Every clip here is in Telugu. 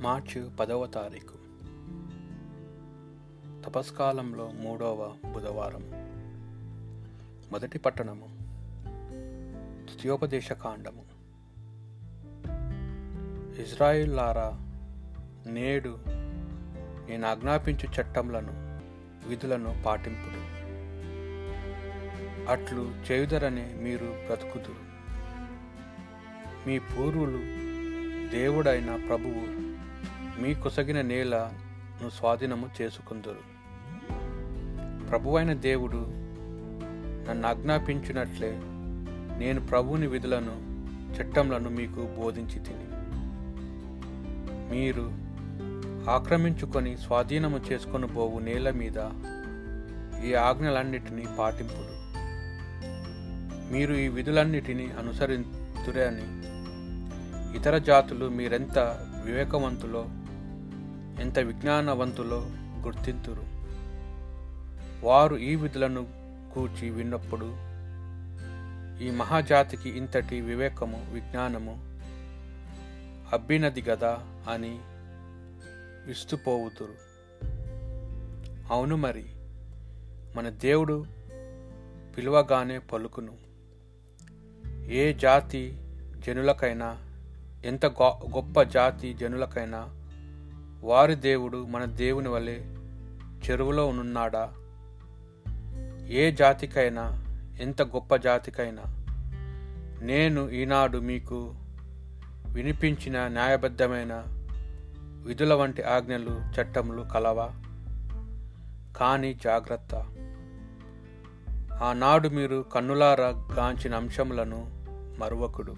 మార్చి పదవ తారీఖు. తపస్కాలంలో మూడవ బుధవారం. మొదటి పట్టణము. ద్వితీయోపదేశ కాండము. ఇజ్రాయిల్లారా నేడు నేను ఆజ్ఞాపించు చట్టంలను విధులను పాటింపుడు అట్లు చేయుదరని మీరు బ్రతుకుదురు. మీ పూర్వులు దేవుడైన ప్రభువు మీ కొసగిన నేలను స్వాధీనము చేసుకుందరు. ప్రభువైన దేవుడు నన్ను ఆజ్ఞాపించినట్లే నేను ప్రభువుని విధులను చట్టంలను మీకు బోధించి తిని. మీరు ఆక్రమించుకొని స్వాధీనము చేసుకొని పోవు నేల మీద ఈ ఆజ్ఞలన్నిటినీ పాటింపుడు. మీరు ఈ విధులన్నిటినీ అనుసరింతురే అని ఇతర జాతులు మీరెంత వివేకవంతులో ఎంత విజ్ఞానవంతులో గుర్తింతురు. వారు ఈ విధులను కూర్చి విన్నప్పుడు ఈ మహాజాతికి ఇంతటి వివేకము విజ్ఞానము అబ్బినది గదా అని విస్తుపోవుతురు. అవును మరి మన దేవుడు పిలువగానే పలుకును ఏ జాతి జనులకైనా ఎంత గొప్ప జాతి జనులకైనా వారి దేవుడు మన దేవుని వలె చెరువులో ఉన్నాడా ఏ జాతికైనా ఎంత గొప్ప జాతికైనా నేను ఈనాడు మీకు వినిపించిన న్యాయబద్ధమైన విధుల వంటి ఆజ్ఞలు చట్టములు కలవా? కానీ జాగ్రత్త. ఆనాడు మీరు కన్నులారా గాంచిన అంశములను మరువకుడు.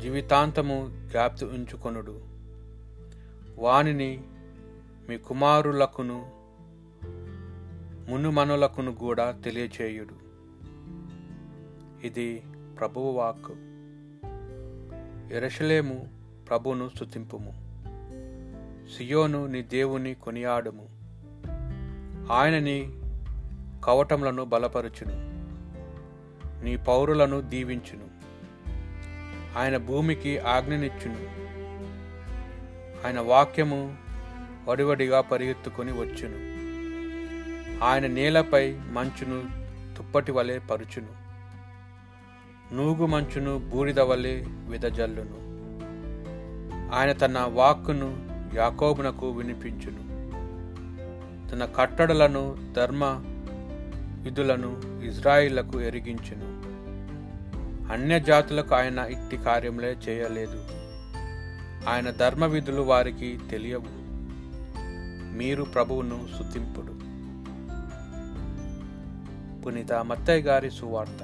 జీవితాంతము జ్ఞాప్తి ఉంచుకొనుడు. వానిని మీ కుమారులకును మునుమనులకును కూడా తెలియచేయుడు. ఇది ప్రభువు వాక్కు. ఎరసలేము ప్రభును స్థుతింపుము సియోను నీ దేవుని కొనియాడుము. ఆయనని కవటములను బలపరుచును. నీ పౌరులను దీవించును. ఆయన భూమికి ఆజ్ఞనిచ్చును. ఆయన వాక్యము వడివడిగా పరిగెత్తుకొని వచ్చును. ఆయన నేలపై మంచును తుప్పటి వలె పరుచును. నూగు మంచును బూడిద వలె విదజల్లును. ఆయన తన వాక్కును యాకోబునకు వినిపించును. తన కట్టడలను ధర్మ విధులను ఇజ్రాయిళ్ళకు ఎరిగించును. అన్య జాతులకు ఆయన ఇట్టి కార్యములే చేయలేదు. ఆయన ధర్మ విధులు వారికి తెలియవు. మీరు ప్రభువును సుతింపుడు పునీత మత్తయ్య గారి సువార్త.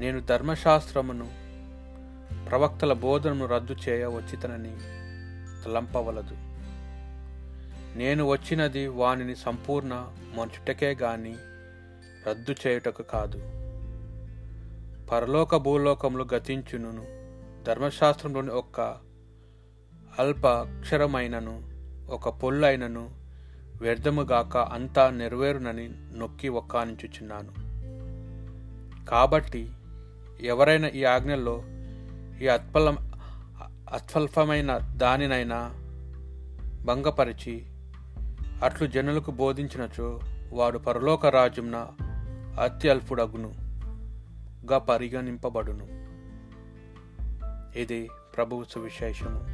నేను ధర్మశాస్త్రమును ప్రవక్తల బోధనను రద్దు చేయ వచ్చితనని తలంపవలదు నేను వచ్చినది వానిని సంపూర్ణ మంచుటకే గాని రద్దు చేయుటకు కాదు. పరలోక భూలోకములు గతించును ధర్మశాస్త్రంలోని ఒక్క అల్ప అక్షరమైనను ఒక పొల్లైనను వ్యర్థముగాక అంతా నెరవేరునని నొక్కి ఒక్కానించుచున్నాను. కాబట్టి ఎవరైనా ఈ ఆజ్ఞల్లో ఈ అత్పల అత్వల్పమైన దానినైనా భంగపరిచి అట్లు జనులకు బోధించినచో వాడు పరలోక రాజ్యంన అత్యల్పుడగునుగా పరిగణింపబడును. ఇది ప్రభువు సువిశేషము